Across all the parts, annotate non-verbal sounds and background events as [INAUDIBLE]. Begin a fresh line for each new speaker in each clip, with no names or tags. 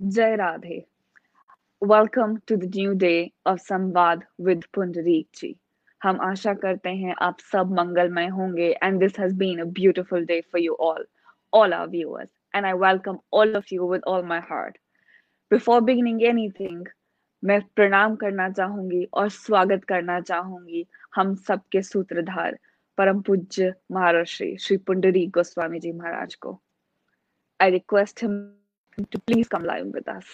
Jai Radhe. Welcome to the new day of Samvad with Pundarik ji. हम आशा करते हैं आप सब मंगलमय होंगे and this has been a beautiful day for you all, all our viewers, and I welcome all of you with all my heart. Before beginning anything, मैं प्रणाम करना चाहूँगी और स्वागत करना चाहूँगी हम सबके सूत्रधार परम पूज्य महाराष्ट्री श्री पुंडरी गोस्वामी जी महाराज को I request him to please come live with us.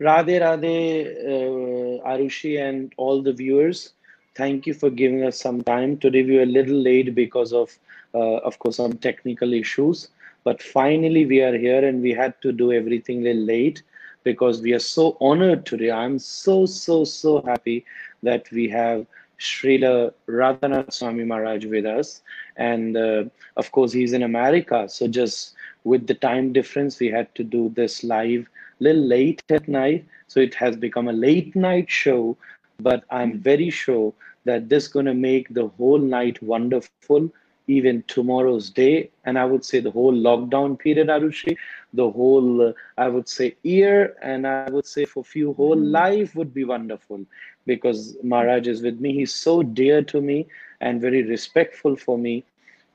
Radhe Radhe, uh, Arushi, and all the viewers. Thank you for giving us some time. Today we were a little late because of, uh, of course, some technical issues. But finally we are here and we had to do everything late because we are so honored today. I'm so, so, so happy that we have Srila Radhanath Swami Maharaj with us. And uh, of course, he's in America. So just with the time difference, we had to do this live a little late at night. So it has become a late night show, but I'm very sure that this is going to make the whole night wonderful, even tomorrow's day. And I would say the whole lockdown period, Arushi, the whole, uh, I would say year, and I would say for few whole life would be wonderful because Maharaj is with me. He's so dear to me and very respectful for me.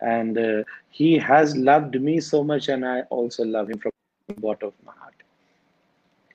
And uh, he has loved me so much, and I also love him from the bottom of my heart.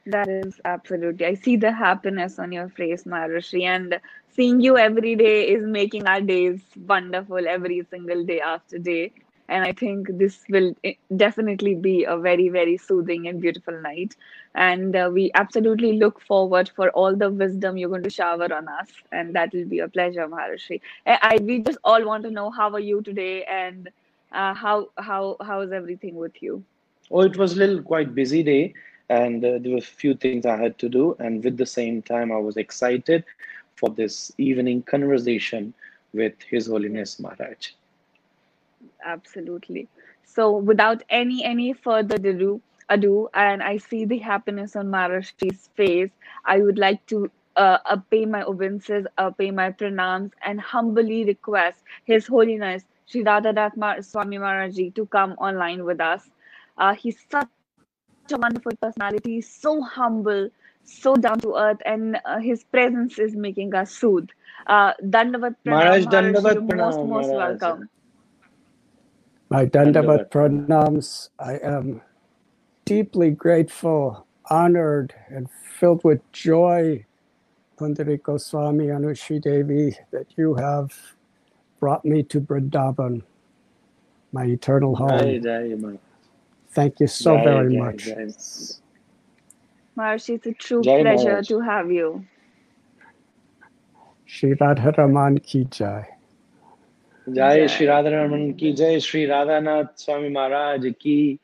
That is absolutely. I see the happiness on your face, Maharishi, and seeing you every day is making our days wonderful every single day after day. And I think this will eh, definitely be a very, very soothing and beautiful night. And uh, we absolutely look forward for all the wisdom you're going to shower on us. And that will be a pleasure, Maharishi. I, I we just all want to know how are you today and uh, how how how is everything with you?
Oh, it was a little quite busy day and uh, there were a few things I had to do. And with the same time, I was excited for this evening conversation with His Holiness Maharaj.
Absolutely. So, without any any further ado, ado, and I see the happiness on Maharash's face, I would like to uh, uh, pay my obeisances, uh, pay my pranams, and humbly request His Holiness Sri Radhanath Swami Maharaj to come online with us. Uh, he's such a wonderful personality, so humble, so down to earth, and uh, his presence is making us soothe. Uh, Dandavat Pranam,
Maharaj, Dandavat
you're most, most
Maharaj.
welcome.
My Dandavat pranams. I am deeply grateful, honored, and filled with joy, Pundarik Goswami Arushi Devi, that you have brought me to Vrindavan, my eternal home. Thank you so very much.
Jai.
Maharaj, it's a true pleasure to have you.
Shri Radharaman Ki Jai.
Jai
Jai.
Shri Radharaman ki Jai Shri Radhanath Swami Maharaj ki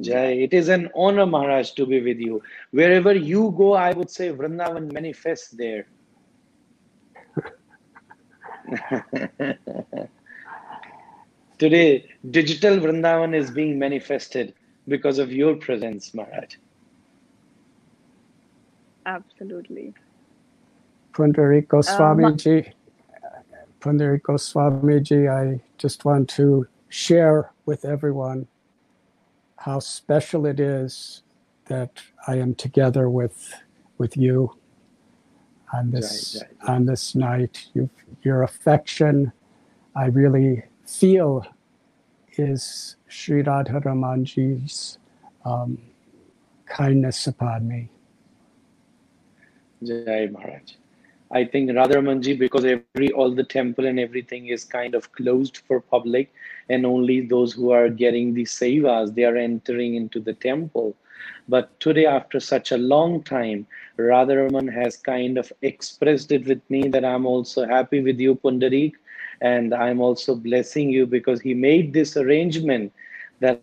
Jai. It is an honor, Maharaj, to be with you. Wherever you go, I would say Vrindavan manifests there. [LAUGHS] Today, digital Vrindavan is being manifested because of your presence, Maharaj.
Absolutely.
Pundarik Goswami uh,
ma-
ji. Pundarik Goswami ji, I just want to share with everyone how special it is that I am together with with you on this
Jai, jai,
on this night. You, your affection, I really feel, is Sri Radharamanji's um, kindness upon me.
Jai Maharaj. I think Radharamanji, because every all the temple and everything is kind of closed for public, and only those who are getting the sevas they are entering into the temple. But today, after such a long time, Radharaman has kind of expressed it with me that I'm also happy with you, Pundarik, and I'm also blessing you because he made this arrangement that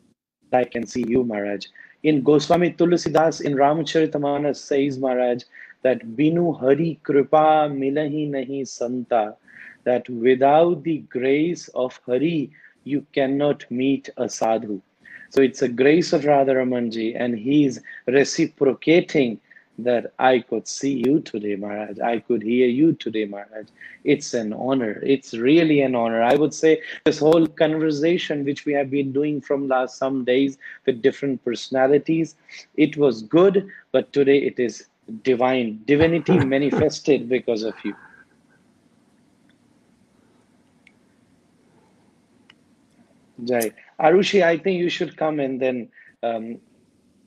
I can see you, Maharaj. In Goswami Tulsidas in Ramacharitamana says, Maharaj, that Binu Hari Kripa Milahi Nahi Santa, that without the grace of Hari, you cannot meet a sadhu. So it's a grace of Radharamanji, and he's reciprocating that I could see you today, Maharaj. I could hear you today, Maharaj. It's an honor. It's really an honor. I would say this whole conversation, which we have been doing from last some days with different personalities, it was good, but today it is divine, divinity [LAUGHS] manifested because of you. Jai. Arushi, I think you should come and then um,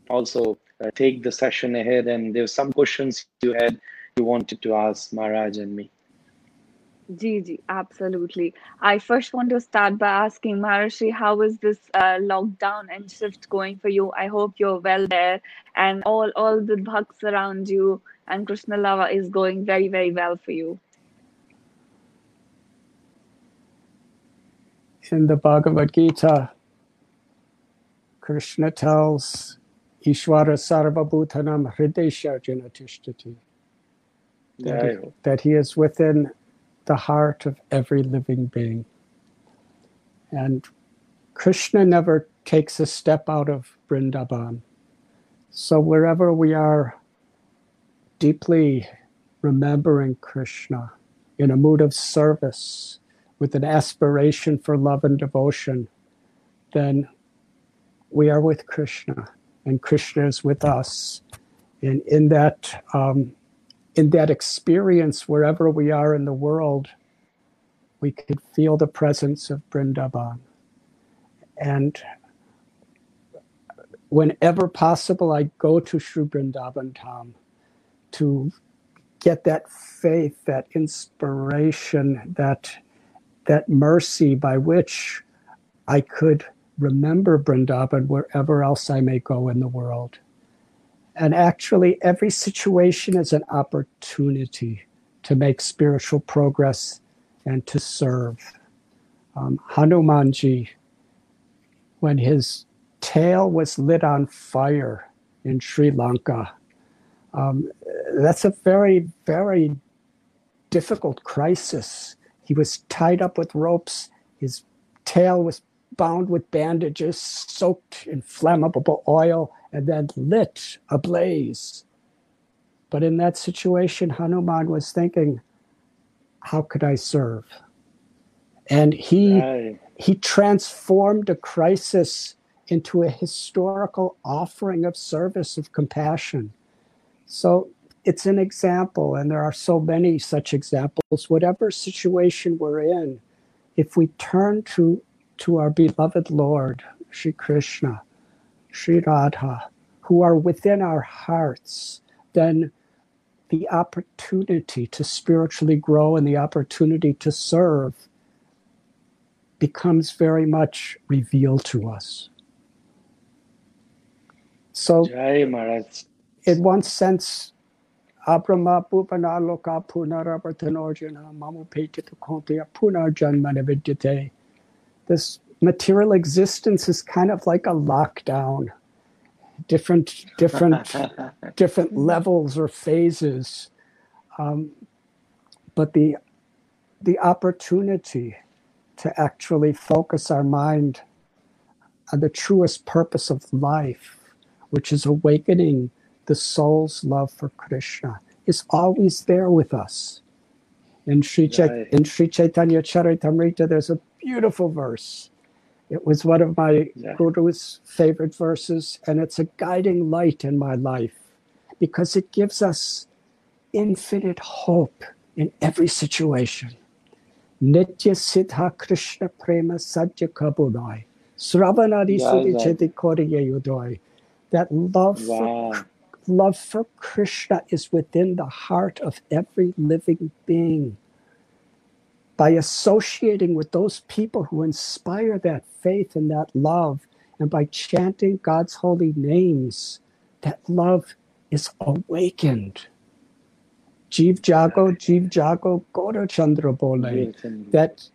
also uh, take the session ahead. And there's some questions you had you wanted to ask Maharaj and me.
Gigi, absolutely. I first want to start by asking Maharishi, how is this uh, lockdown and shift going for you? I hope you're well there and all, all the bhakts around you and Krishna Lava is going very, very well for you.
In the Bhagavad Gita, Krishna tells Ishwara Sarvabhutanam Hridesha Janatishtati. That, that he is within the heart of every living being. And Krishna never takes a step out of Vrindavan. So wherever we are deeply remembering Krishna in a mood of service with an aspiration for love and devotion, then we are with Krishna and Krishna is with us. And in that, um, in that experience, wherever we are in the world, we could feel the presence of Vrindavan. And whenever possible, I go to Sri Vrindavan Dham to get that faith, that inspiration, that that mercy by which I could remember Vrindavan wherever else I may go in the world. And actually, every situation is an opportunity to make spiritual progress and to serve. Um, Hanumanji, when his tail was lit on fire in Sri Lanka, um, that's a very, very difficult crisis. He was tied up with ropes, his tail was bound with bandages, soaked in flammable oil, and then lit ablaze. But in that situation, Hanuman was thinking, how could I serve? And he right. he transformed a crisis into a historical offering of service of compassion. So it's an example, and there are so many such examples. Whatever situation we're in, if we turn to to our beloved Lord, Sri Krishna, Sri Radha, who are within our hearts, then the opportunity to spiritually grow and the opportunity to serve becomes very much revealed to us. So, in one sense, Abrahma Bhupana Loka Punaravartanorjana Mamu Punarjanmana Vidyate this material existence is kind of like a lockdown different different [LAUGHS] different levels or phases um, but the the opportunity to actually focus our mind on the truest purpose of life which is awakening the soul's love for krishna is always there with us in Sri, right. in Sri Chaitanya Charitamrita, there's a beautiful verse. It was one of my yeah. Guru's favorite verses, and it's a guiding light in my life because it gives us infinite hope in every situation. Nitya Siddha Krishna Prema Satya Kabudai. Sravanadi Sudhi Cheti That love wow. for love for Krishna is within the heart of every living being by associating with those people who inspire that faith and that love, and by chanting God's holy names, that love is awakened. Jeev Jago, Jeev Jago, Gora Chandra Bole. That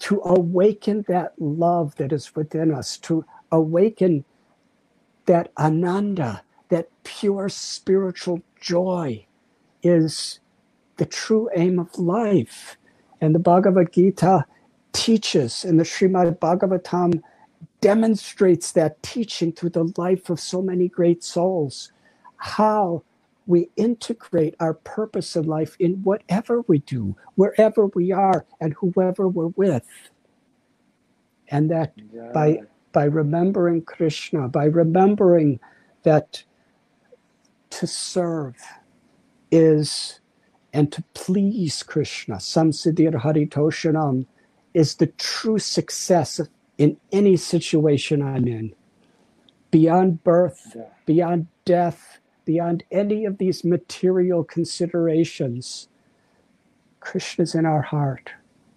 to awaken that love that is within us, to awaken that ananda, that pure spiritual joy is the true aim of life. And the Bhagavad Gita teaches, and the Srimad Bhagavatam demonstrates that teaching through the life of so many great souls, how we integrate our purpose in life in whatever we do, wherever we are, and whoever we're with. And that
Yeah.
by by remembering Krishna, by remembering that to serve is and to please Krishna, samsiddhir haritoshanam, is the true success in any situation I'm in. Beyond birth,
Yeah.
beyond death, beyond any of these material considerations, Krishna's in our heart,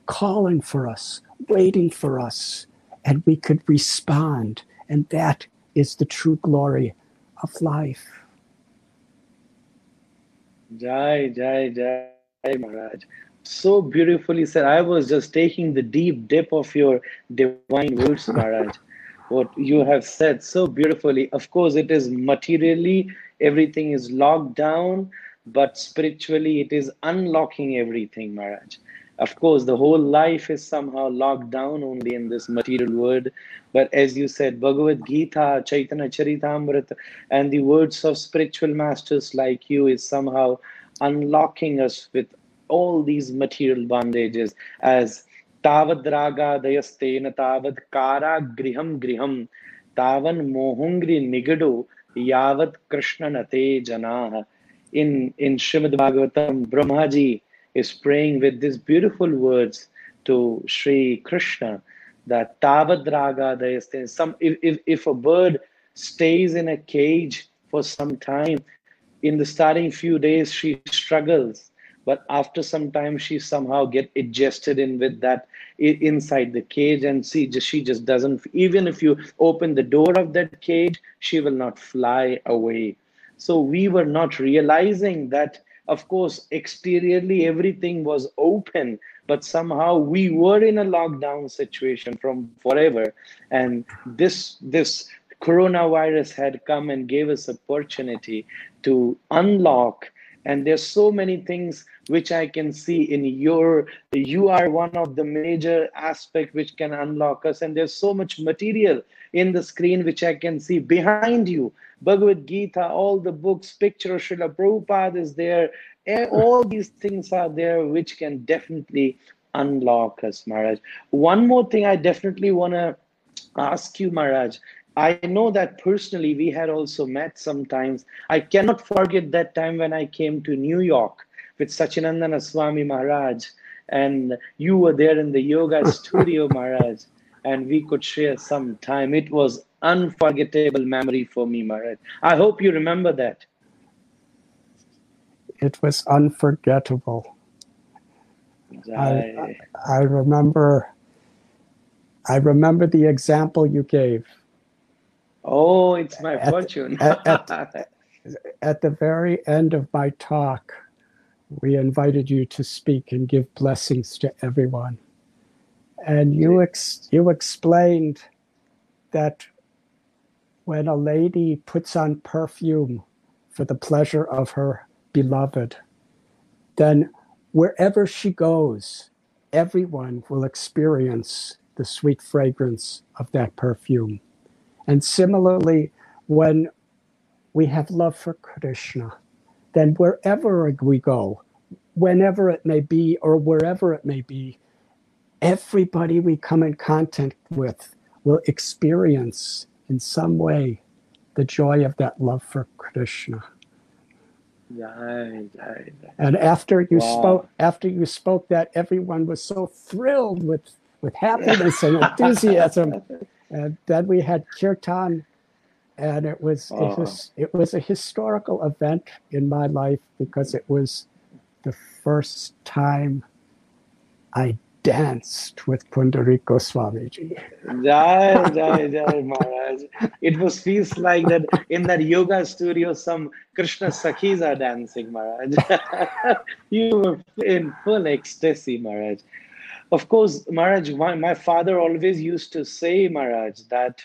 calling for us, waiting for us, and we could respond. And that is the true glory of life.
Jai, Jai, Jai, Maharaj. So beautifully said. I was just taking the deep dip of your divine words, Maharaj. [LAUGHS] What you have said so beautifully. Of course, it is materially, everything is locked down, but spiritually, it is unlocking everything, Maharaj. Of course, the whole life is somehow locked down only in this material world. But as you said, Bhagavad Gita, Chaitanya Charitamrita, and the words of spiritual masters like you is somehow unlocking us with all these material bondages as tavad raga dayastena tavad kara griham griham tavan mohungri nigado yavat krishna nate janaha in in Srimad Bhagavatam Brahmaji is praying with these beautiful words to Sri Krishna that tavad raga dayastena some if, if, if a bird stays in a cage for some time in the starting few days she struggles but after some time she somehow get adjusted in with that inside the cage and see just she just doesn't even if you open the door of that cage she will not fly away. So we were not realizing that of course exteriorly everything was open but somehow we were in a lockdown situation from forever. And this this coronavirus had come and gave us opportunity to unlock and there's so many things which i can see in your you are one of the major aspect which can unlock us. And there's so much material in the screen which i can see behind you. Bhagavad gita all the books picture of Srila Prabhupada is there. Eh, all these things are there which can definitely unlock us maharaj. One more thing i definitely want to ask you maharaj I know that personally we had also met sometimes. I cannot forget that time when I came to New York with Sacinandana Swami Maharaj, and you were there in the yoga [LAUGHS] studio, Maharaj, and we could share some time. It was unforgettable memory for me, Maharaj. I hope you remember that.
It was unforgettable.
Jai.
I remember I remember the example you gave.
Oh, it's my
At-
fortune.
at- [LAUGHS] At the very end of my talk, we invited you to speak and give blessings to everyone. And you ex- you explained that when a lady puts on perfume for the pleasure of her beloved, then wherever she goes, everyone will experience the sweet fragrance of that perfume. And similarly, when we have love for Krishna, then wherever we go, whenever it may be or wherever it may be, everybody we come in contact with will experience in some way the joy of that love for Krishna. And after you
Wow.
spoke, after you spoke that, everyone was so thrilled with with happiness and [LAUGHS] enthusiasm. And then we had kirtan, and it was
Oh.
it was it was a historical event in my life because it was the first time I danced with Pundarik Goswamiji.
Jai, [LAUGHS] jai, jai, Maharaj. It was feels like that in that yoga studio, some Krishna Sakhis are dancing, Maharaj. [LAUGHS] you were in full ecstasy, Maharaj. Of course, Maharaj, my, my father always used to say, Maharaj, that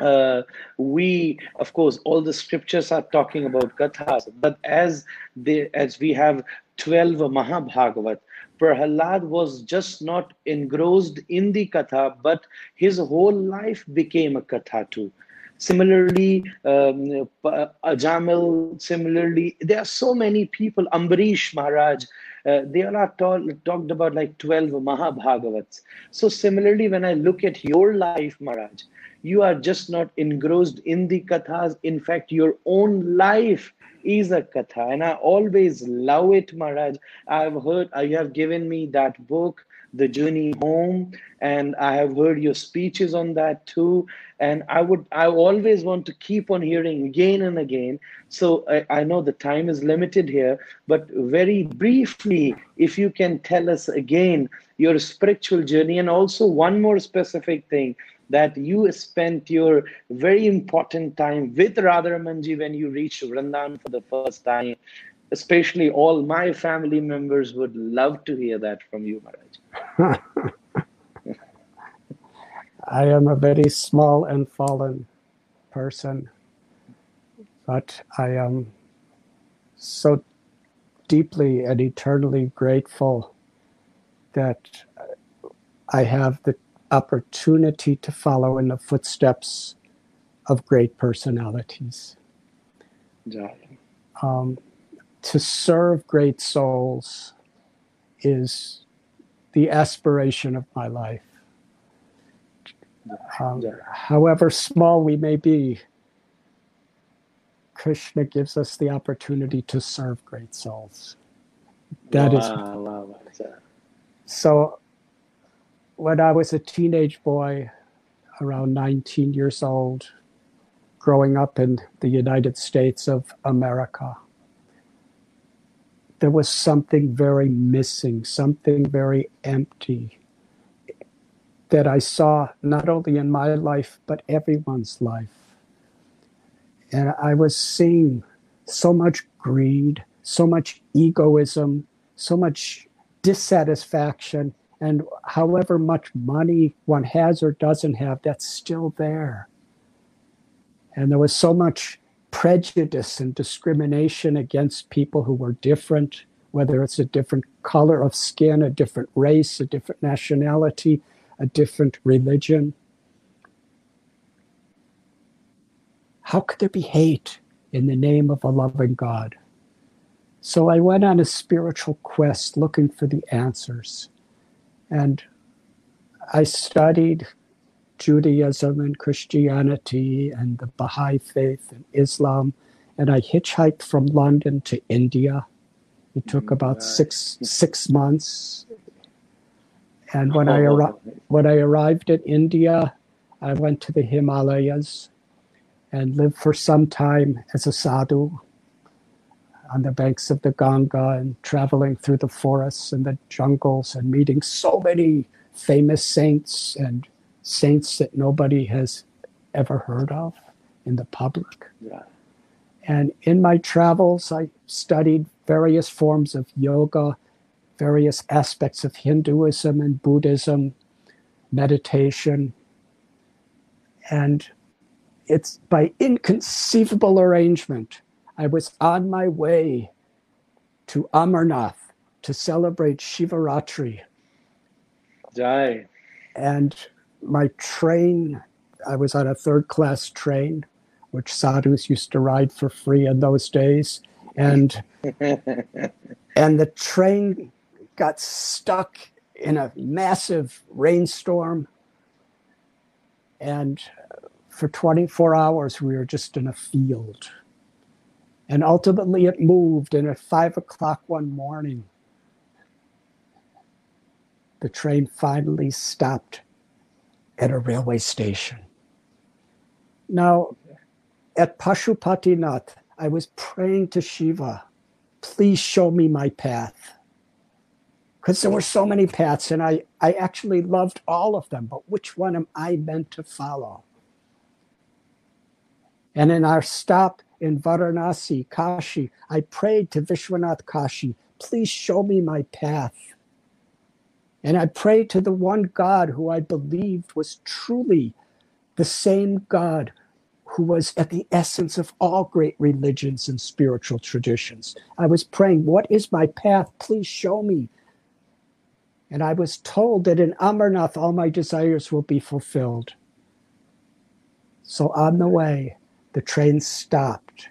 uh, we, of course, all the scriptures are talking about kathas, but as they, as we have 12 Mahabhagavat, Prahalad was just not engrossed in the katha, but his whole life became a katha too. Similarly, um, Ajamil, similarly, there are so many people, Ambarish Maharaj, uh, they are talked about like 12 Mahabhagavats. So similarly, when I look at your life, Maharaj, you are just not engrossed in the kathas. In fact, your own life is a katha. And I always love it, Maharaj. I've heard, uh, you have given me that book, The Journey Home, and I have heard your speeches on that too. And I would, I always want to keep on hearing again and again. So I, I know the time is limited here, but very briefly, if you can tell us again your spiritual journey and also one more specific thing that you spent your very important time with Radharamanji when you reached Vrindavan for the first time. Especially all my family members would love to hear that from you, Maharaj. [LAUGHS]
I am a very small and fallen person, but I am so deeply and eternally grateful that I have the opportunity to follow in the footsteps of great personalities. Um, to serve great souls is the aspiration of my life. Um, however small we may be, Krishna gives us the opportunity to serve great souls. That wow, is so when I was a teenage boy, around 19 years old, growing up in the United States of America, there was something very missing, something very empty that I saw not only in my life, but everyone's life. And I was seeing so much greed, so much egoism, so much dissatisfaction and however much money one has or doesn't have, that's still there. And there was so much prejudice and discrimination against people who were different, whether it's a different color of skin, a different race, a different nationality, a different religion. How could there be hate in the name of a loving God? So I went on a spiritual quest looking for the answers. And I studied Judaism and Christianity and the Baha'i faith and Islam. And I hitchhiked from London to India. It took mm, about six six months. And when I arri- when I arrived at India, I went to the Himalayas and lived for some time as a sadhu on the banks of the Ganga and traveling through the forests and the jungles and meeting so many famous saints and saints that nobody has ever heard of in the public. Yeah. And in my travels, I studied various forms of yoga, various aspects of Hinduism and Buddhism, meditation. And it's by inconceivable arrangement I was on my way to Amarnath to celebrate Shivaratri.
Jai.
And my train, I was on a third class train, which sadhus used to ride for free in those days. And [LAUGHS] and the train got stuck in a massive rainstorm. And for 24 hours, we were just in a field and ultimately it moved. And at five o'clock one morning, the train finally stopped at a railway station. Now, at Pashupatinath, I was praying to Shiva, please show me my path. Because there were so many paths, and I, I actually loved all of them, but which one am I meant to follow? And in our stop in Varanasi, Kashi, I prayed to Vishwanath Kashi, please show me my path. And I prayed to the one God who I believed was truly the same God who was at the essence of all great religions and spiritual traditions. I was praying, What is my path? Please show me. And I was told that in Amarnath, all my desires will be fulfilled. So on the way, the train stopped.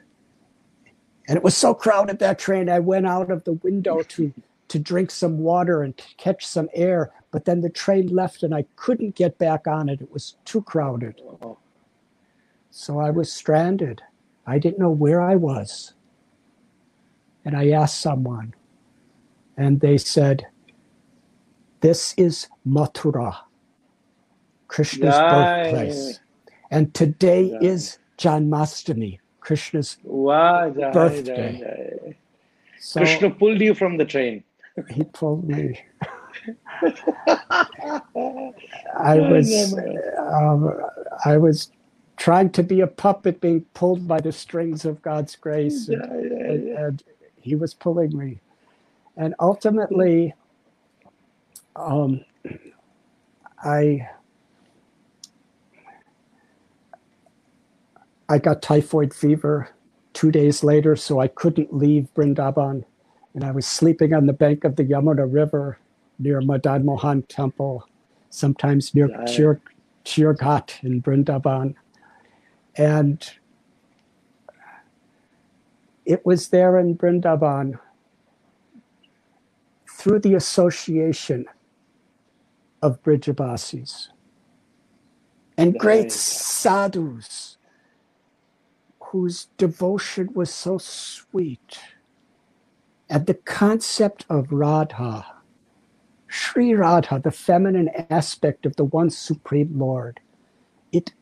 And it was so crowded that train, I went out of the window to, to drink some water and catch some air. But then the train left and I couldn't get back on it. It was too crowded. So I was stranded. I didn't know where I was. And I asked someone, and they said, This is Mathura, Krishna's
Right.
birthplace. And today
Right.
is Janmashtami, Krishna's.
wow,
Birthday.
jai, jai.
So
Krishna pulled you from the train.
He told me. [LAUGHS] I was, um, I was trying to be a puppet being pulled by the strings of God's grace. and- and, and he was pulling me. And ultimately, um, I I got typhoid fever two days later, so I couldn't leave Brindaban, and I was sleeping on the bank of the Yamuna River near Madan Mohan Temple, sometimes near. Chir, Chirghat in Brindaban, and it was there in Brindaban through the association of Brijabasis and great sadhus whose devotion was so sweet. And the concept of Radha, Sri Radha, the feminine aspect of the one supreme Lord, it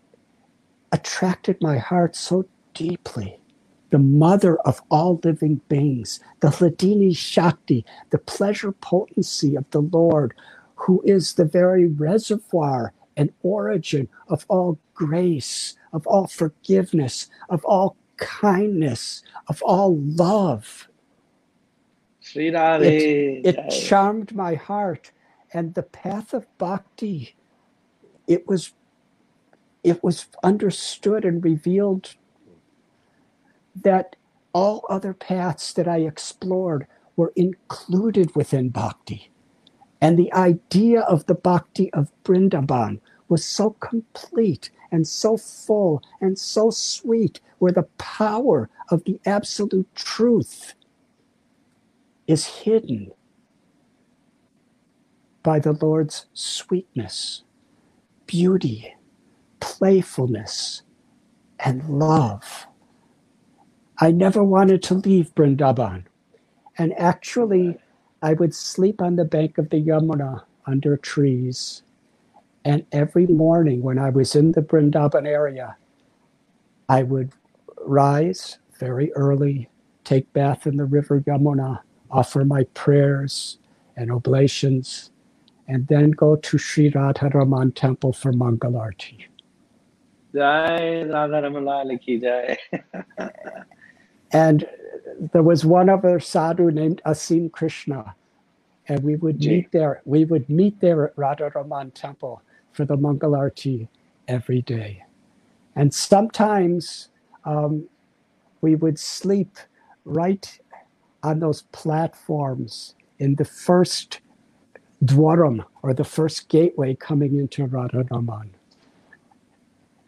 attracted my heart so deeply the mother of all living beings, the Hladini Shakti, the pleasure potency of the Lord, who is the very reservoir and origin of all grace, of all forgiveness, of all kindness, of all love.
Sri.
It
jai.
charmed my heart. And the path of bhakti, it was it was understood and revealed that all other paths that I explored were included within bhakti. And the idea of the bhakti of Brindaban was so complete and so full and so sweet, where the power of the absolute truth is hidden by the Lord's sweetness, beauty, playfulness, and love. I never wanted to leave Brindaban. And actually, I would sleep on the bank of the Yamuna under trees. And every morning when I was in the Brindaban area, I would rise very early, take bath in the river Yamuna, offer my prayers and oblations, and then go to Sri Radharaman temple for Mangalarti.
Jai Radha Ramalala ki jai. [LAUGHS]
And there was one other sadhu named Asim Krishna. And we would meet there. We would meet there at Radharaman temple for the Mangalarti every day. And sometimes um, we would sleep right on those platforms in the first dwaram or the first gateway coming into Radharaman.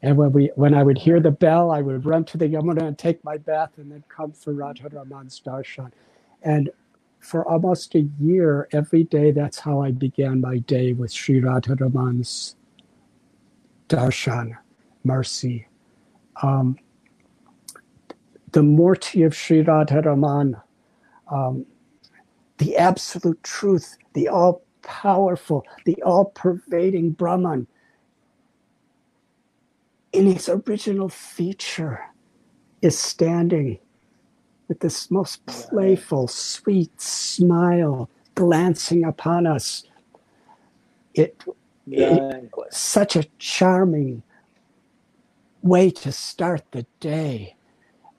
And when we when I would hear the bell, I would run to the Yamuna and take my bath and then come for Radharaman's darshan. And for almost a year, every day, that's how I began my day with Sri Radharaman's darshan, mercy. Um, the Murti of Sri Radharaman, um, the absolute truth, the all powerful, the all pervading Brahman, in its original feature, is standing with this most playful, sweet smile glancing upon us. It was such a charming way to start the day.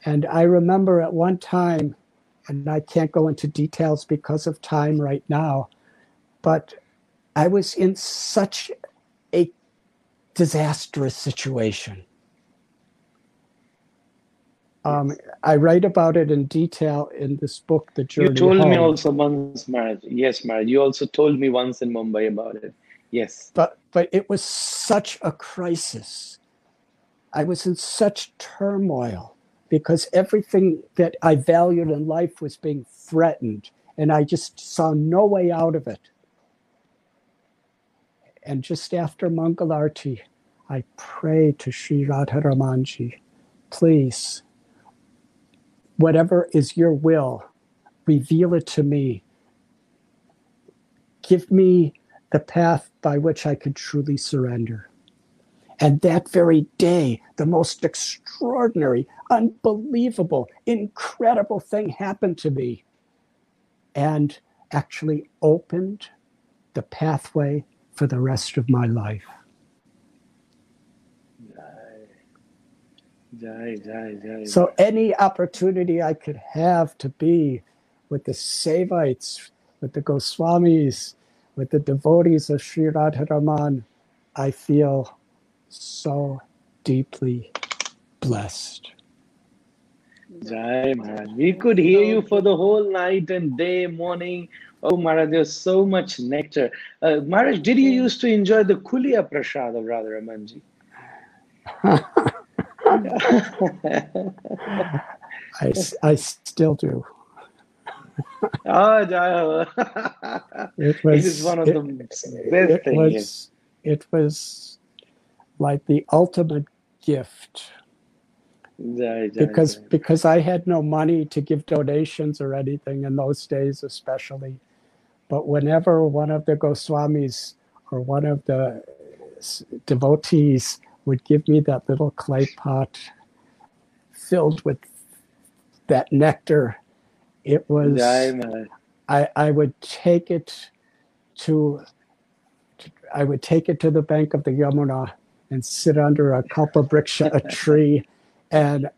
And I remember at one time, and I can't go into details because of time right now, but I was in such a disastrous situation. Um, I write about it in detail in this book, The Journey
You told me also once, Maharaj. Yes, Maharaj. You also told me once in Mumbai about it. Yes.
but but it was such a crisis I was in such turmoil because everything that I valued in life was being threatened, and I just saw no way out of it. And just after Mangalarti, I prayed to Sri Radharamanji, please, whatever is your will, reveal it to me. Give me the path by which I could truly surrender. And that very day, the most extraordinary, unbelievable, incredible thing happened to me and actually opened the pathway for the rest of my life. So, any opportunity I could have to be with the Sevites, with the Goswamis, with the devotees of Sri Radharaman, I feel so deeply blessed.
Jai Maharaj. We could hear you for the whole night and day, morning. Oh Maharaj, there's so much nectar. Uh, Maharaj, did you used to enjoy the Kulia Prasad of Radharamanji? [LAUGHS]
I, I still do.
oh, [LAUGHS] Jai.
It was,
it is one of
it,
the best
it
things.
was, it was like the ultimate gift. Because because I had no money to give donations or anything in those days, especially. But whenever one of the Goswamis or one of the devotees would give me that little clay pot filled with that nectar, it was I, I would take it to I would take it to the bank of the Yamuna and sit under a kalpabriksha, a [LAUGHS] tree, and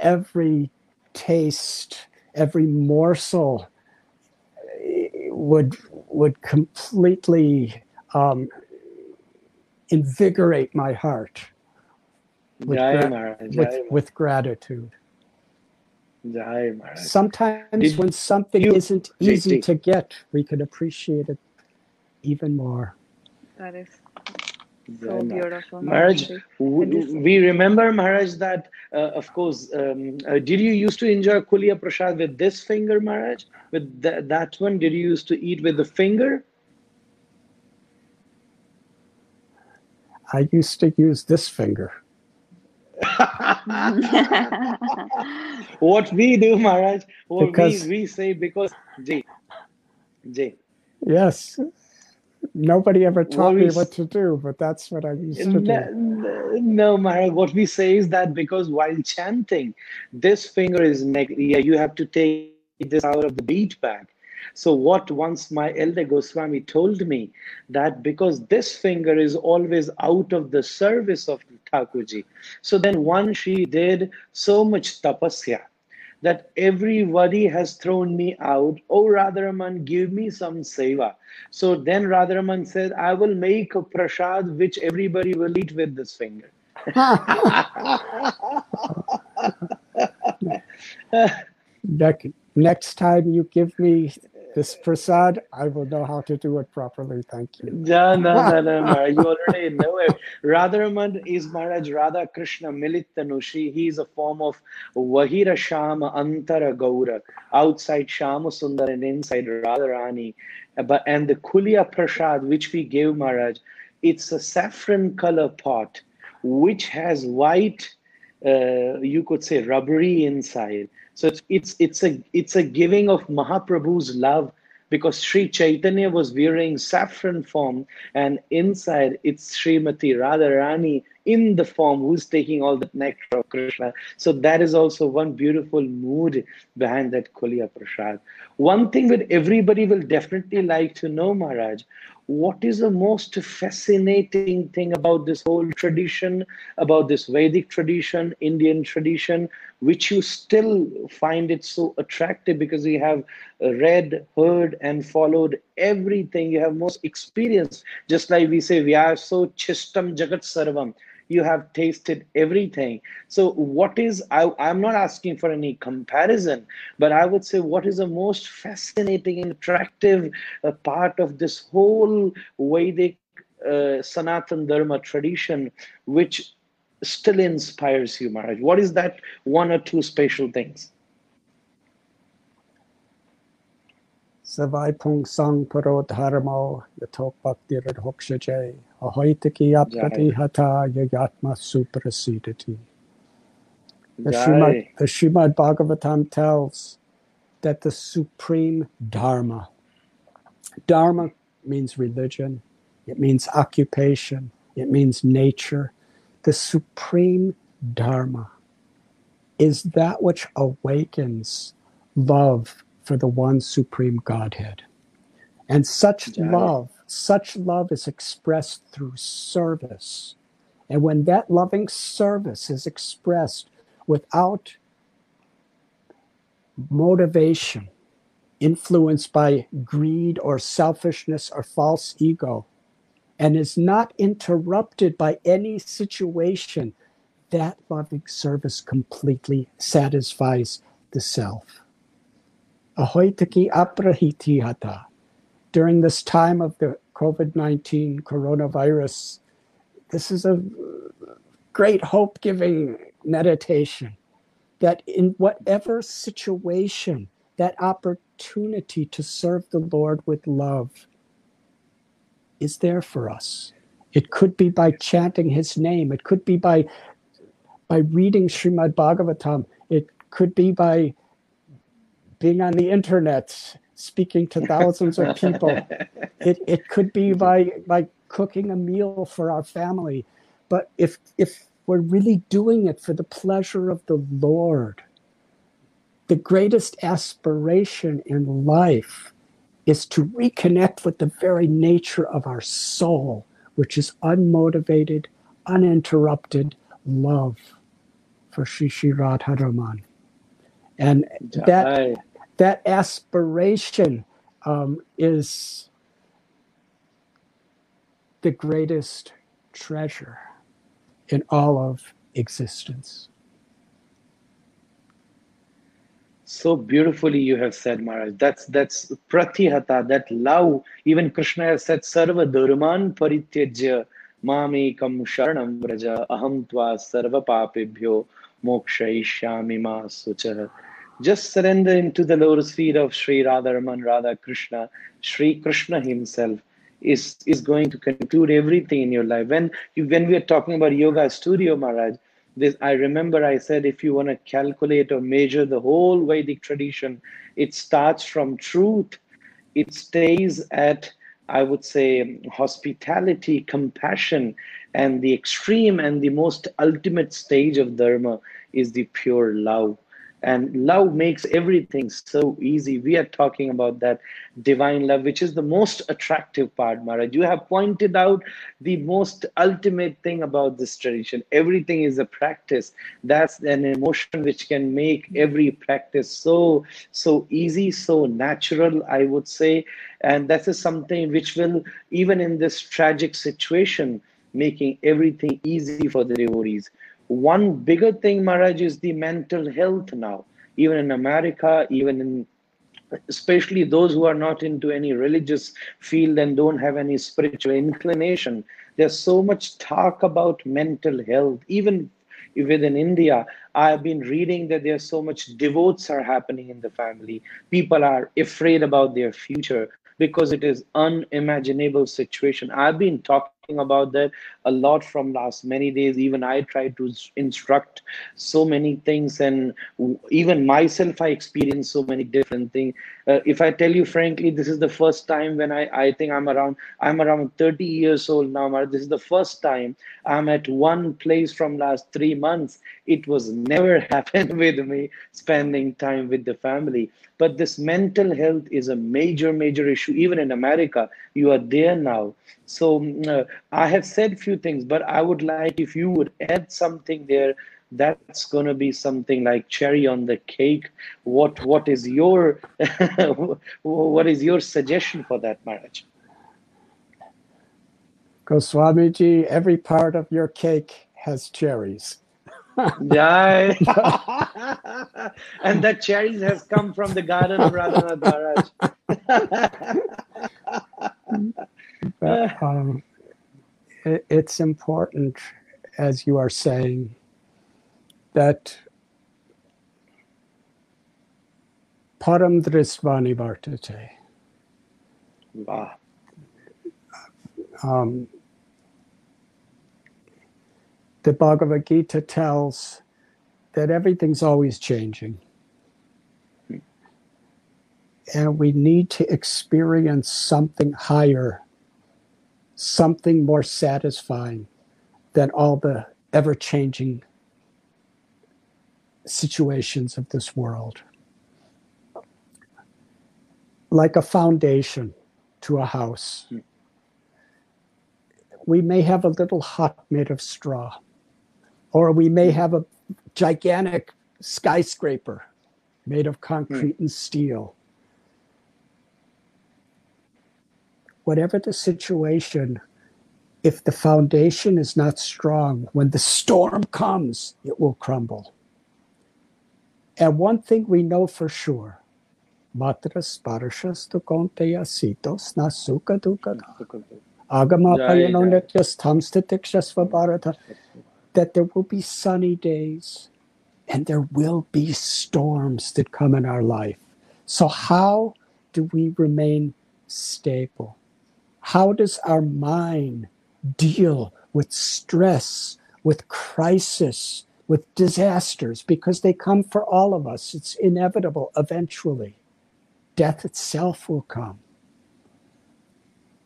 every taste, every morsel eh, would would completely um, invigorate my heart with,
Jai
gra-
Maharaj.
with,
Jai
with gratitude.
Jai
Sometimes
Did
when something
you-
isn't
Jai-
easy
Jai.
to get, we can appreciate it even more.
That is
Jai
so beautiful.
Maharaj, we remember Maharaj that, uh, of course, um, uh, did you used to enjoy Kulia Prasad with this finger, Maharaj? With th- that one, did you used to eat with the finger?
I used to use this finger. [LAUGHS]
what we do, Maharaj, what
Because-
we, we say because, Jay, Jay,
Yes. Nobody ever taught me what to do, but that's what I used to
No,
do.
no, Maharaj. What we say is that because while chanting, this finger is neg- yeah, you have to take this out of the beat bag. So what once my elder Goswami told me that because this finger is always out of the service of Thakurji. So then one she did so much tapasya that everybody has thrown me out. Oh, Radharaman, give me some seva. So then Radharaman said, I will make a prasad which everybody will eat with this finger. [LAUGHS]
next, time you give me this prasad, I will know how to do it properly. Thank you.
No, no, no, no, Maharaj. You already know it. Radharaman is Maharaj Radha Krishna Milit Tanushi. He is a form of Vahira Shama Antara Gaura. Outside Shama Sundar and inside Radharani. But and the Kulia Prasad, which we gave Maharaj, it's a saffron color pot which has white uh, you could say rubbery inside so it's it's it's a it's a giving of mahaprabhu's love because Sri Chaitanya was wearing saffron form, and inside it's Srimati Radharani in the form who's taking all the nectar of Krishna. So that is also one beautiful mood behind that Kulia Prasad. One thing that everybody will definitely like to know, Maharaj, what is the most fascinating thing about this whole tradition, about this Vedic tradition, Indian tradition, which you still find it so attractive because you have read, heard, and followed everything. You have most experience. Just like we say, we are so chistam jagat sarvam. You have tasted everything. So, what is, I, I'm not asking for any comparison, but I would say, what is the most fascinating and attractive uh, part of this whole Vedic uh, Sanatan Dharma tradition, which still inspires you, Maharaj? What is that one or two special things?
Savai Pung Sang Paro Dharmo Yatok Bhakti Radhokshaje Ahoitaki Apati Hata Yayatma Suprasidati. The Srimad, the Srimad Bhagavatam tells that the supreme Dharma, Dharma means religion, it means occupation, it means nature. The supreme Dharma is that which awakens love for the one supreme Godhead. And such love, such love is expressed through service. And when that loving service is expressed without motivation, influenced by greed or selfishness or false ego, and is not interrupted by any situation, that loving service completely satisfies the self. Ahoitaki aprahiti hata. During this time of the COVID 19 coronavirus, this is a great hope giving meditation that in whatever situation, that opportunity to serve the Lord with love is there for us. It could be by chanting his name, it could be by by reading Srimad Bhagavatam, it could be by being on the internet, speaking to thousands of people. It it could be by by cooking a meal for our family. But if if we're really doing it for the pleasure of the Lord, the greatest aspiration in life is to reconnect with the very nature of our soul, which is unmotivated, uninterrupted love for Sri Sri Radharaman. And that, that aspiration um, is the greatest treasure in all of existence.
So beautifully you have said, Maharaj. That's that's pratihata, that love. Even Krishna has said, Sarva Dharman Parityajya Mamekam Sharanam Vraja Aham Tva Sarva Papebhyo Mokshayishyami Ma Suchara. Just surrender into the lotus feet of Sri Radharaman, Radha Krishna, Sri Krishna himself is is going to conclude everything in your life. When you, when we are talking about yoga studio, Maharaj, this I remember I said if you want to calculate or measure the whole Vedic tradition, it starts from truth. It stays at I would say hospitality, compassion, and the extreme and the most ultimate stage of dharma is the pure love and love makes everything so easy. We are talking about that divine love which is the most attractive part maharaj. You have pointed out the most ultimate thing about this tradition. Everything is a practice. That's an emotion which can make every practice so so easy so natural i would say. And that is something which will even in this tragic situation making everything easy for the devotees one bigger thing, Maharaj, is the mental health now. Even in America, even in especially those who are not into any religious field and don't have any spiritual inclination, there's so much talk about mental health. Even within India, I've been reading that there's so much divorce are happening in the family. People are afraid about their future because it is unimaginable situation. I've been talking about that a lot from last many days. Even i try to instruct so many things and even myself i experience so many different things uh, if i tell you frankly this is the first time when i i think i'm around i'm around 30 years old now this is the first time i'm at one place from last 3 months. It was never [LAUGHS] happened with me spending time with the family. But this mental health is a major major issue. Even in america you are there now. So mm, uh, i have said few things but i would like if you would add something there that's going to be something like cherry on the cake what what is your [LAUGHS] what is your suggestion for that Maharaj
Goswamiji, every part of your cake has cherries.
yeah. [LAUGHS] [LAUGHS] and that cherries has come from the garden of Radhanath
Maharaj. um, it, it's important as you are saying, that param drishtva nivartate.
Wow.
Um, the Bhagavad Gita tells that everything's always changing. And we need to experience something higher, something more satisfying than all the ever changing situations of this world. Like a foundation to a house. We may have a little hut made of straw, or we may have a gigantic skyscraper made of concrete and steel. Whatever the situation, if the foundation is not strong, when the storm comes, it will crumble. And one thing we know for sure matras parashas to konteya sitos na sukha dukkha agama payano nityas tamstitikshasva bharata that there will be sunny days and there will be storms that come in our life. So, how do we remain stable? How does our mind deal with stress, with crisis, with disasters? Because they come for all of us. It's inevitable eventually. Death itself will come.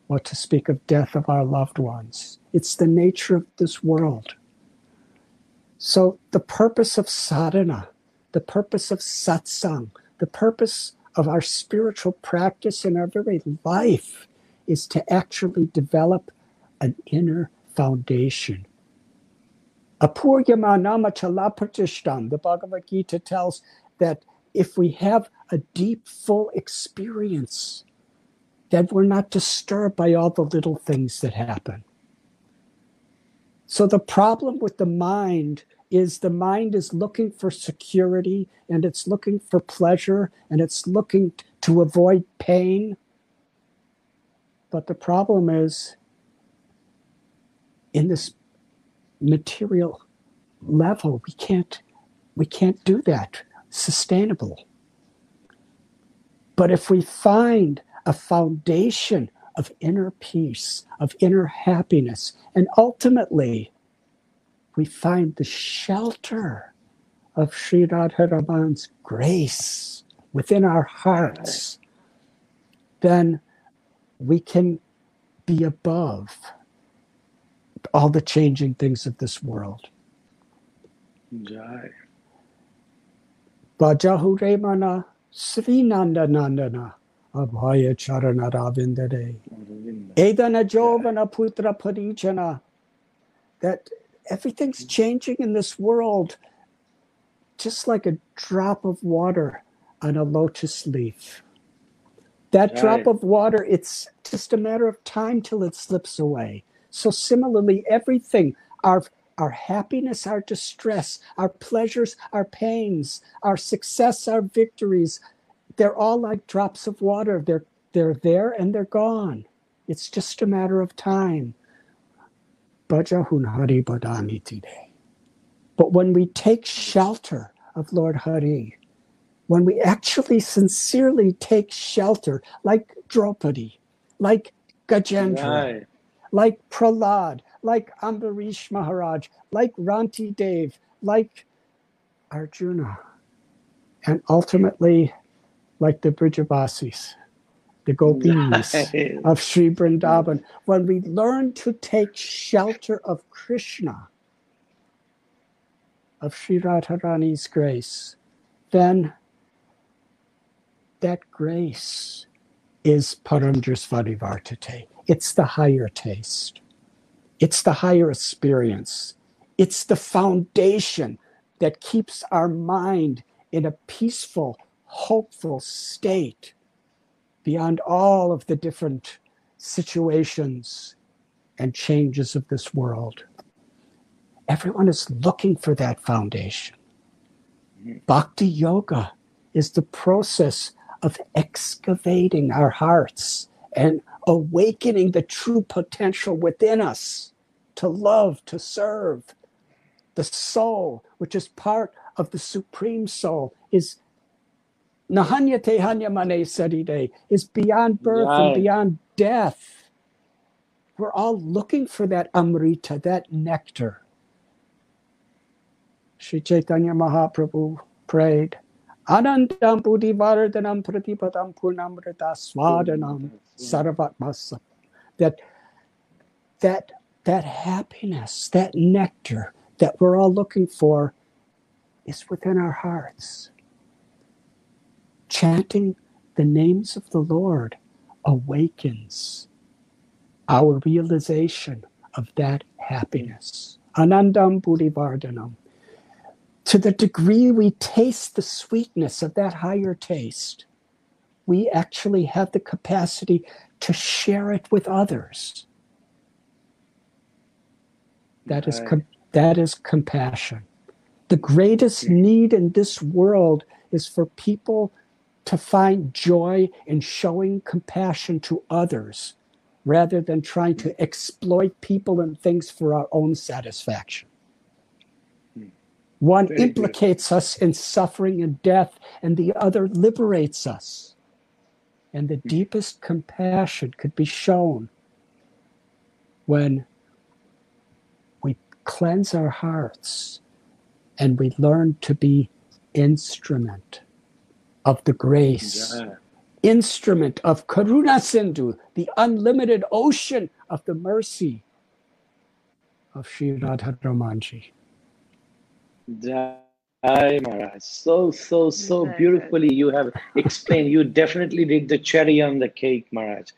What to speak of death of our loved ones? It's the nature of this world. So, the purpose of sadhana, the purpose of satsang, the purpose of our spiritual practice in our very life is to actually develop an inner foundation. Apuryamanama the Bhagavad Gita tells that if we have a deep, full experience, that we're not disturbed by all the little things that happen. So the problem with the mind is the mind is looking for security and it's looking for pleasure and it's looking to avoid pain. But the problem is in this material level, we can't we can't do that sustainable. But if we find a foundation of inner peace, of inner happiness, and ultimately we find the shelter of Sri Radharaman's grace within our hearts, then we can be above all the changing things of this world.
Jai.
Bajahure mana Srinanda Nandana Abhaya Charana Ravindare. Edana Jovana Putra. That everything's hmm. changing in this world just like a drop of water on a lotus leaf. That
Right.
drop of water, it's just a matter of time till it slips away. So similarly, everything, our our happiness, our distress, our pleasures, our pains, our success, our victories, they're all like drops of water. They're they're there and they're gone. It's just a matter of time. But when we take shelter of Lord Hari, when we actually sincerely take shelter, like Draupadi, like Gajendra,
Jai.
Like Prahlad, like Ambarish Maharaj, like Ranti Dev, like Arjuna, and ultimately like the Brijavasis, the Gopis
Jai.
of Sri Vrindavan. When we learn to take shelter of Krishna, of Sri Radharani's grace, then that grace is Paramdrisvadi Vartate. It's the higher taste. It's the higher experience. It's the foundation that keeps our mind in a peaceful, hopeful state beyond all of the different situations and changes of this world. Everyone is looking for that foundation. Bhakti yoga is the process of excavating our hearts and awakening the true potential within us to love, to serve, the soul, which is part of the supreme soul, is Nahanya Tehanya Mane Saride, is beyond birth and beyond death. We're all looking for that Amrita, that nectar. Sri Chaitanya Mahaprabhu prayed, Anandam Buddhivardhanam Pratipadam Purnamrita Swadanam Sarvatmasa. That that that happiness, that nectar that we're all looking for is within our hearts. Chanting the names of the Lord awakens our realization of that happiness. Anandam Buddhivardhanam. To the degree we taste the sweetness of that higher taste, we actually have the capacity to share it with others. That is com- that is compassion. The greatest need in this world is for people to find joy in showing compassion to others rather than trying to mm-hmm. exploit people and things for our own satisfaction. One
Very good.
implicates us in suffering and death, and the other liberates us. And the hmm. deepest compassion could be shown when we cleanse our hearts and we learn to be instrument of the grace
Yeah.
instrument of Karuna Sindhu, the unlimited ocean of the mercy of Sri hmm. Radharamanji.
Jai Maharaj. So, so, so beautifully you have explained. You definitely did the cherry on the cake, Maharaj.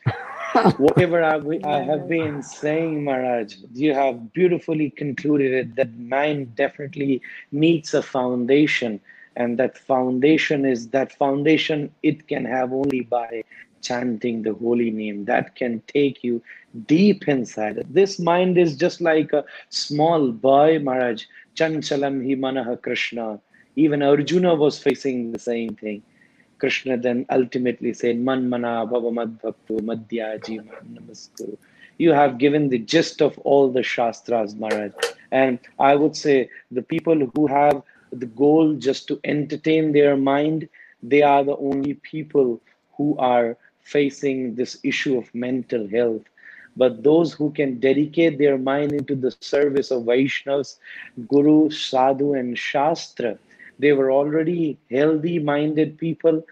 Whatever I, I have [LAUGHS] been saying, Maharaj, you have beautifully concluded it that mind definitely needs a foundation. And that foundation is that foundation it can have only by chanting the holy name. That can take you deep inside. This mind is just like a small boy, Maharaj. Chanchalam hi manaha Krishna. Even Arjuna was facing the same thing. Krishna then ultimately said, Man mana bhava mad bhakto madhyaji. You have given the gist of all the Shastras, Maharaj. And I would say the people who have the goal just to entertain their mind, they are the only people who are facing this issue of mental health. But those who can dedicate their mind into the service of Vaishnavas, Guru, Sadhu, and Shastra, they were already healthy minded people,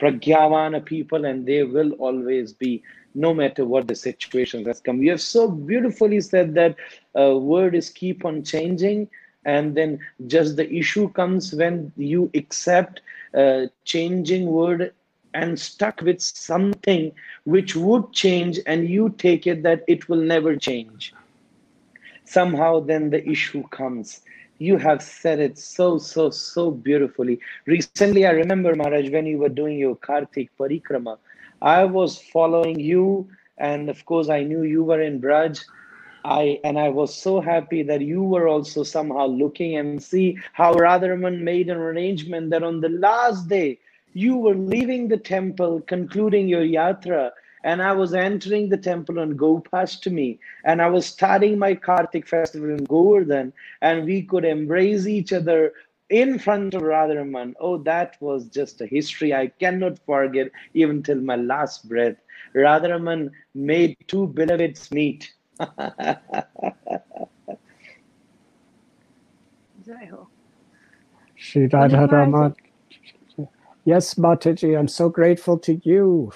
pragyavana people, and they will always be, no matter what the situation has come. You have so beautifully said that uh, word is keep on changing, and then just the issue comes when you accept uh, changing word and stuck with something which would change, and you take it that it will never change somehow then the issue comes. You have said it so, so, so beautifully. Recently, I remember, Maharaj, when you were doing your Kartik Parikrama, I was following you, and of course, I knew you were in Braj. I and I was so happy that you were also somehow looking and see how Radharaman made an arrangement that on the last day you were leaving the temple, concluding your yatra, and I was entering the temple on Gopashtami, and I was starting my Kartik festival in Govardhan, and we could embrace each other in front of Radharaman. Oh, that was just a history I cannot forget even till my last breath. Radharaman made two beloveds meet.
Jai ho.
Sri Radharaman. Yes, Mataji, I'm so grateful to you.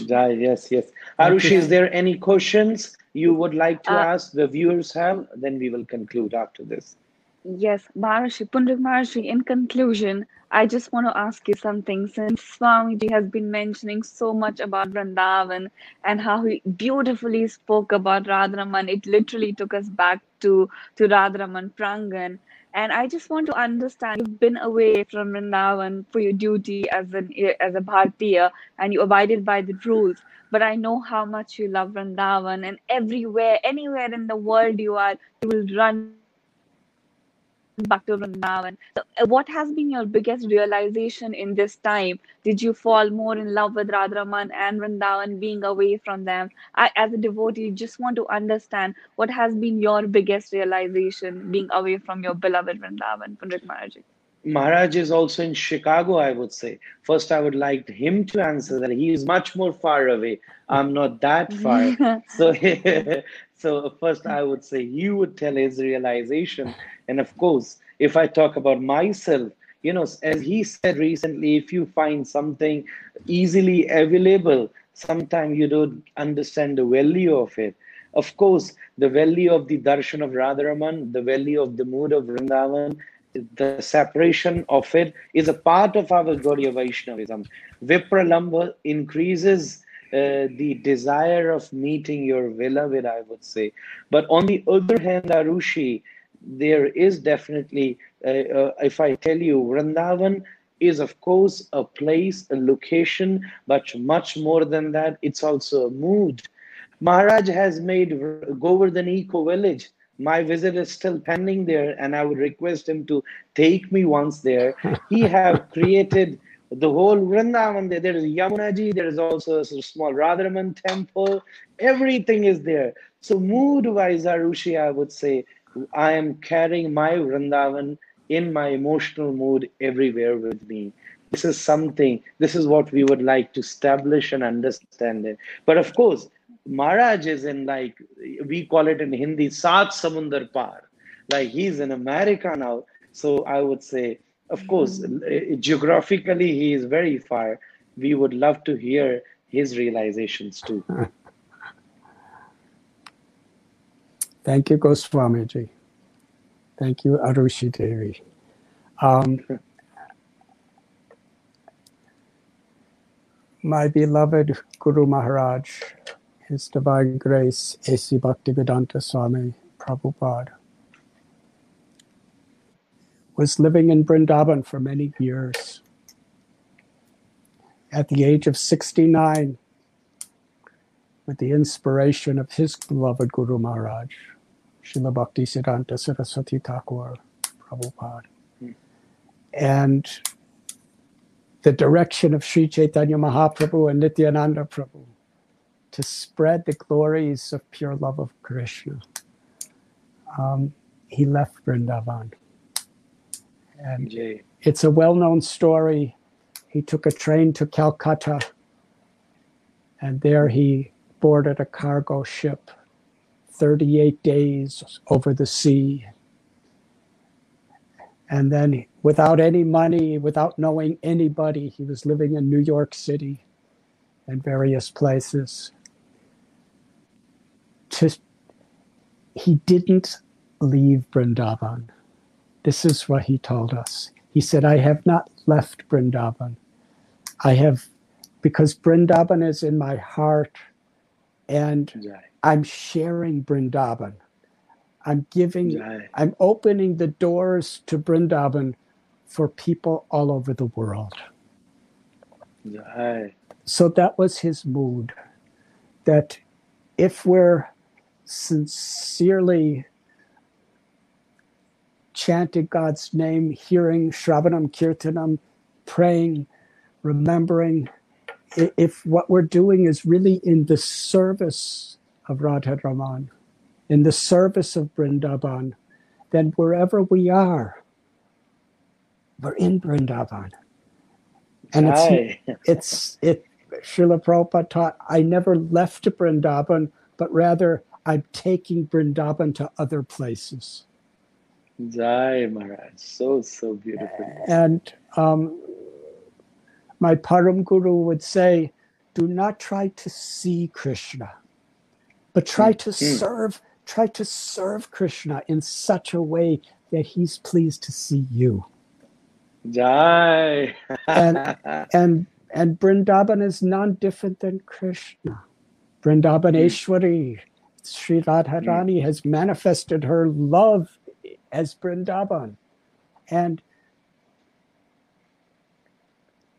Yeah, yes, yes. Arushi, is there any questions you would like to
Uh,
ask the viewers have? Then we will conclude after this.
Yes, Maharishi, Pundrik Maharishi, in conclusion, I just want to ask you something. Since Swamiji has been mentioning so much about Vrindavan and how he beautifully spoke about Radharaman, it literally took us back to, to Radharaman Prangan. And I just want to understand, you've been away from Vrindavan for your duty as an as a Bharatiya and you abided by the rules. But I know how much you love Vrindavan and everywhere, anywhere in the world you are, you will run back to Vrindavan. So, uh, what has been your biggest realization in this time? Did you fall more in love with Radharaman and Vrindavan being away from them? I, as a devotee, just want to understand what has been your biggest realization being away from your beloved Vrindavan, Pandit Maharaj.
Maharaj is also in Chicago, I would say. First, I would like him to answer that. He is much more far away. I'm not that [LAUGHS] far. so, [LAUGHS] so first, I would say he would tell his realization. And of course, if I talk about myself, you know, as he said recently, if you find something easily available, sometimes you don't understand the value of it. Of course, the value of the darshan of Radharaman, the value of the mood of Vrindavan, the separation of it is a part of our Gaudiya Vaishnavism. Vipralambha increases uh, the desire of meeting your beloved, I would say. But on the other hand, Arushi, there is definitely, uh, uh, if I tell you, Vrindavan is, of course, a place, a location, but much more than that, it's also a mood. Maharaj has made Govardhan Eco Village my visit is still pending there and i would request him to take me once there. He [LAUGHS] have created the whole vrindavan there. There is yamunaji there is also a small radharaman temple. Everything is there. So mood wise arushi i would say i am carrying my vrindavan in my emotional mood everywhere with me. This is something this is what we would like to establish and understand it. But of course Maharaj is in like we call it in Hindi Sat Samundar Par. Like he's in America now. So I would say, of course, mm-hmm. geographically he is very far. We would love to hear his realizations too. [LAUGHS]
Thank you, Goswamiji. Thank you, Arushi Devi. Um, [LAUGHS] my beloved Guru Maharaj, his Divine Grace, A.C. Bhaktivedanta Swami Prabhupada, was living in Brindaban for many years. At the age of 69, with the inspiration of his beloved Guru Maharaj, Srila Bhakti Siddhanta Saraswati Thakur Prabhupada, and the direction of Sri Chaitanya Mahaprabhu and Nityananda Prabhu to spread the glories of pure love of Krishna. Um, he left Vrindavan. And Jay. it's a well known story. He took a train to Calcutta, and there he boarded a cargo ship 38 days over the sea. And then, without any money, without knowing anybody, he was living in New York City and various places to he didn't leave Brindavan. This is what he told us. He said, I have not left Brindavan. I have, because Brindavan is in my heart and I'm sharing Brindavan. I'm giving, I'm opening the doors to Brindavan for people all over the world. So that was his mood. That if we're sincerely chanting God's name, hearing Shravanam Kirtanam, praying, remembering, if what we're doing is really in the service of Radha Raman, in the service of Vrindavan, then wherever we are, we're in Vrindavan. And it's, [LAUGHS] it's, it, Srila Prabhupada taught, I never left Vrindavan, but rather I'm taking Brindaban to other places.
Jai Maharaj, so so beautiful.
And um, my Param Guru would say, "Do not try to see Krishna, but try to mm. serve. Try to serve Krishna in such a way that He's pleased to see you."
Jai.
and [LAUGHS] and and Brindaban is none different than Krishna. Brindaban mm. Eshwari, Sri Radharani has manifested her love as Brindaban. And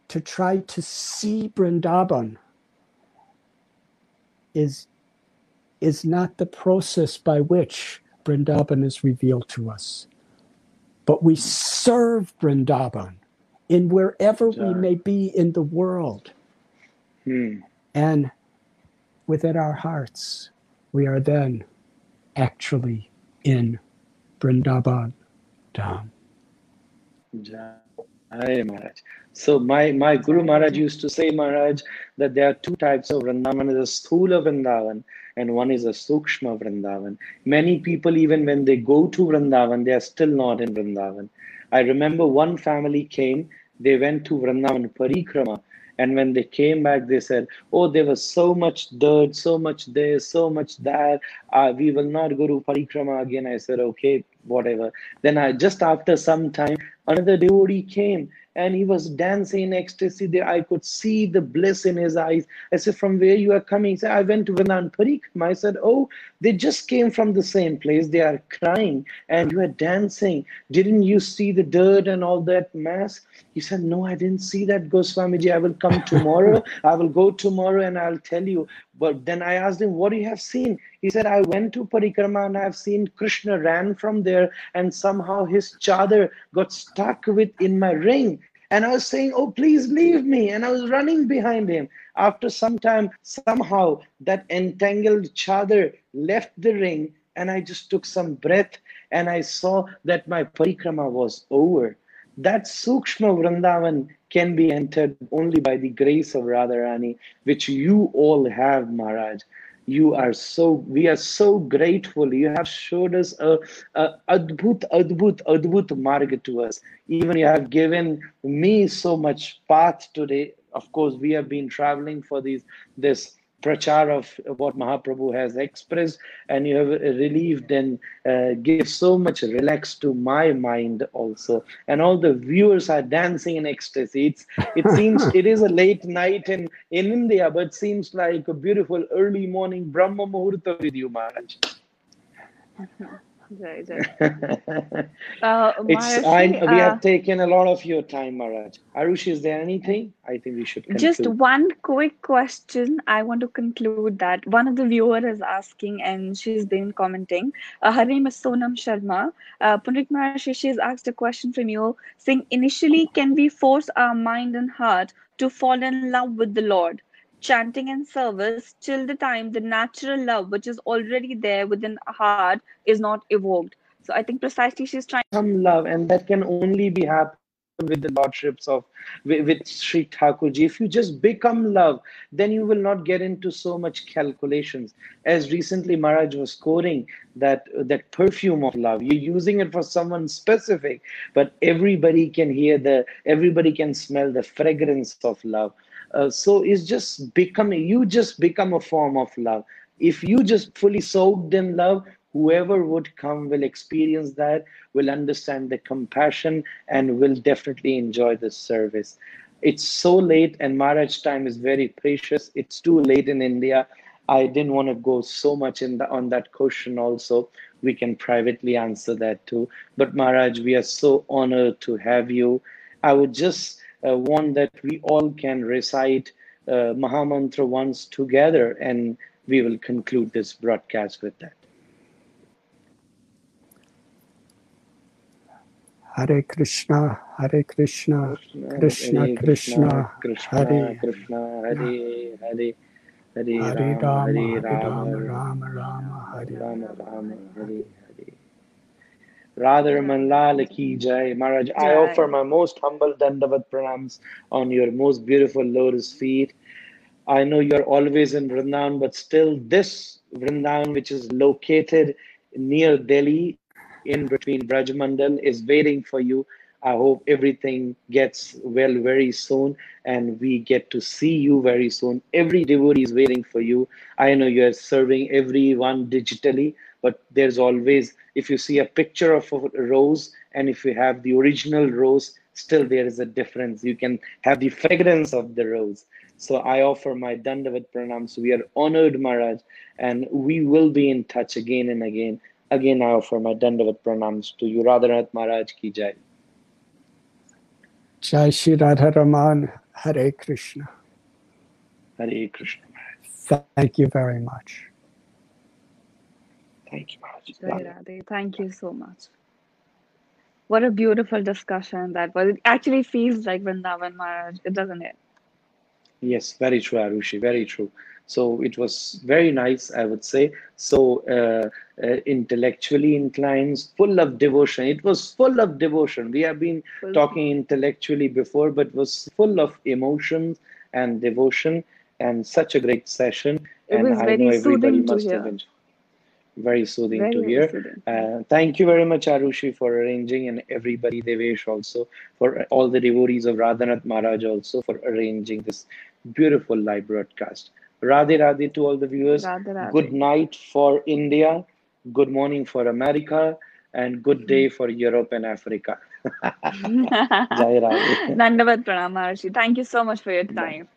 to try to see Brindaban is, is not the process by which Brindaban is revealed to us. but we serve Vrindavan in wherever we may be in the world.
Hmm.
And within our hearts, we are then actually in Vrindavan Dham.
Maharaj. So my, my Guru Maharaj used to say, Maharaj, that there are two types of Vrindavan. There's a Sthula Vrindavan and one is a Sukshma Vrindavan. Many people, even when they go to Vrindavan, they are still not in Vrindavan. I remember one family came, they went to Vrindavan Parikrama, and when they came back, they said, Oh, there was so much dirt, so much this, so much that. Uh, we will not go to Parikrama again. I said, Okay, whatever. Then I just after some time, another devotee came and he was dancing in ecstasy there. I could see the bliss in his eyes. I said, From where you are coming? He said, I went to Vrindavan Parikrama. I said, Oh, they just came from the same place. They are crying and you are dancing. Didn't you see the dirt and all that mess? He said, No, I didn't see that, Goswamiji. I will come [LAUGHS] tomorrow. I will go tomorrow and I'll tell you. But then I asked him, What do you have seen? He said, I went to Parikrama and I've seen Krishna ran from there and somehow his chadar got stuck with in my ring. And I was saying, Oh, please leave me. And I was running behind him. After some time, somehow that entangled chadar left the ring and I just took some breath and I saw that my parikrama was over. That Sukshma Vrindavan can be entered only by the grace of Radharani, which you all have, Maharaj. You are so, we are so grateful. You have showed us a, a adbhut, adbhut, adbhut marg to us. Even you have given me so much path today. Of course, we have been traveling for these this prachar of what Mahaprabhu has expressed, and you have relieved and uh, give so much relax to my mind also. And all the viewers are dancing in ecstasy. It's, it [LAUGHS] seems it is a late night in, in India, but seems like a beautiful early morning Brahma Muhurta with you, Maharaj.
Jai, Jai. Uh, [LAUGHS]
It's I, we
uh,
have taken a lot of your time, Maharaj. Arush, is there anything? I think we should conclude.
Just one quick question. I want to conclude that one of the viewer is asking, and she's been commenting. Uh, her name is Sonam Sharma. Uh, Pundrik Maharishi, she's asked a question from you, saying, initially, can we force our mind and heart to fall in love with the Lord? Chanting and service till the time the natural love, which is already there within our heart, is not evoked. So I think precisely she's trying.
some love, and that can only be happen with the lordships of with, with Sri Thakurji. If you just become love, then you will not get into so much calculations. As recently Maharaj was quoting that that perfume of love, you're using it for someone specific, but everybody can hear the everybody can smell the fragrance of love. Uh, so it's just becoming you just become a form of love. If you just fully soaked in love, whoever would come will experience that, will understand the compassion, and will definitely enjoy the service. It's so late, and Maharaj time is very precious. It's too late in India. I didn't want to go so much in the, on that question also. We can privately answer that too. But Maharaj, we are so honored to have you. I would just uh, want that we all can recite uh, Mahamantra once together, and we will conclude this broadcast with that.
Hare Krishna, Hare Krishna, Krishna Krishna,
Krishna,
Hare
Krishna, Hare Hare, Hare
Hare
Rama, Hare Rama,
Rama Rama, Hare
Rama Rama, Hare Hare. Radharaman Lal Ki Jai. Maharaj, I offer my most humble Dandavat pranams on your most beautiful lotus feet. I know you're always in Vrindavan, but still this Vrindavan, which is located near Delhi, in between Brajmandal, is waiting for you. I hope everything gets well very soon and we get to see you very soon. Every devotee is waiting for you. I know you are serving everyone digitally, but there's always, if you see a picture of a rose and if you have the original rose, still there is a difference. You can have the fragrance of the rose. So I offer my Dandavat pranams. We are honored, Maharaj, and we will be in touch again and again. Again, I offer my Dandavat pranams to you, Radhanath Maharaj ki jai.
Jai Shri Radharaman, Hare Krishna.
Hare Krishna.
Thank you very much.
Thank you, Maharaj.
Radhe. Thank you so much. What a beautiful discussion that was. It actually feels like Vrindavan Maharaj, doesn't it?
Yes, very true, Arushi, very true. So it was very nice, I would say. So uh, uh, intellectually inclined, full of devotion. It was full of devotion. We have been
Full-
talking intellectually before, but was full of emotions and devotion and such a great session.
It
and
was
I
very
know everybody
soothing to
must have enjoyed. Very soothing
Very,
to hear.
soothing.
Uh, thank you very much, Arushi, for arranging, and everybody, Devesh also, for all the devotees of Radhanath Maharaj also for arranging this beautiful live broadcast. Radhe Radhe to all the viewers.
Radhe Radhe.
Good night for India, good morning for America, and good day for Europe and Africa. [LAUGHS] [LAUGHS] Jai Radhe.
Dandavat Pranam Maharshi. Thank you so much for your time.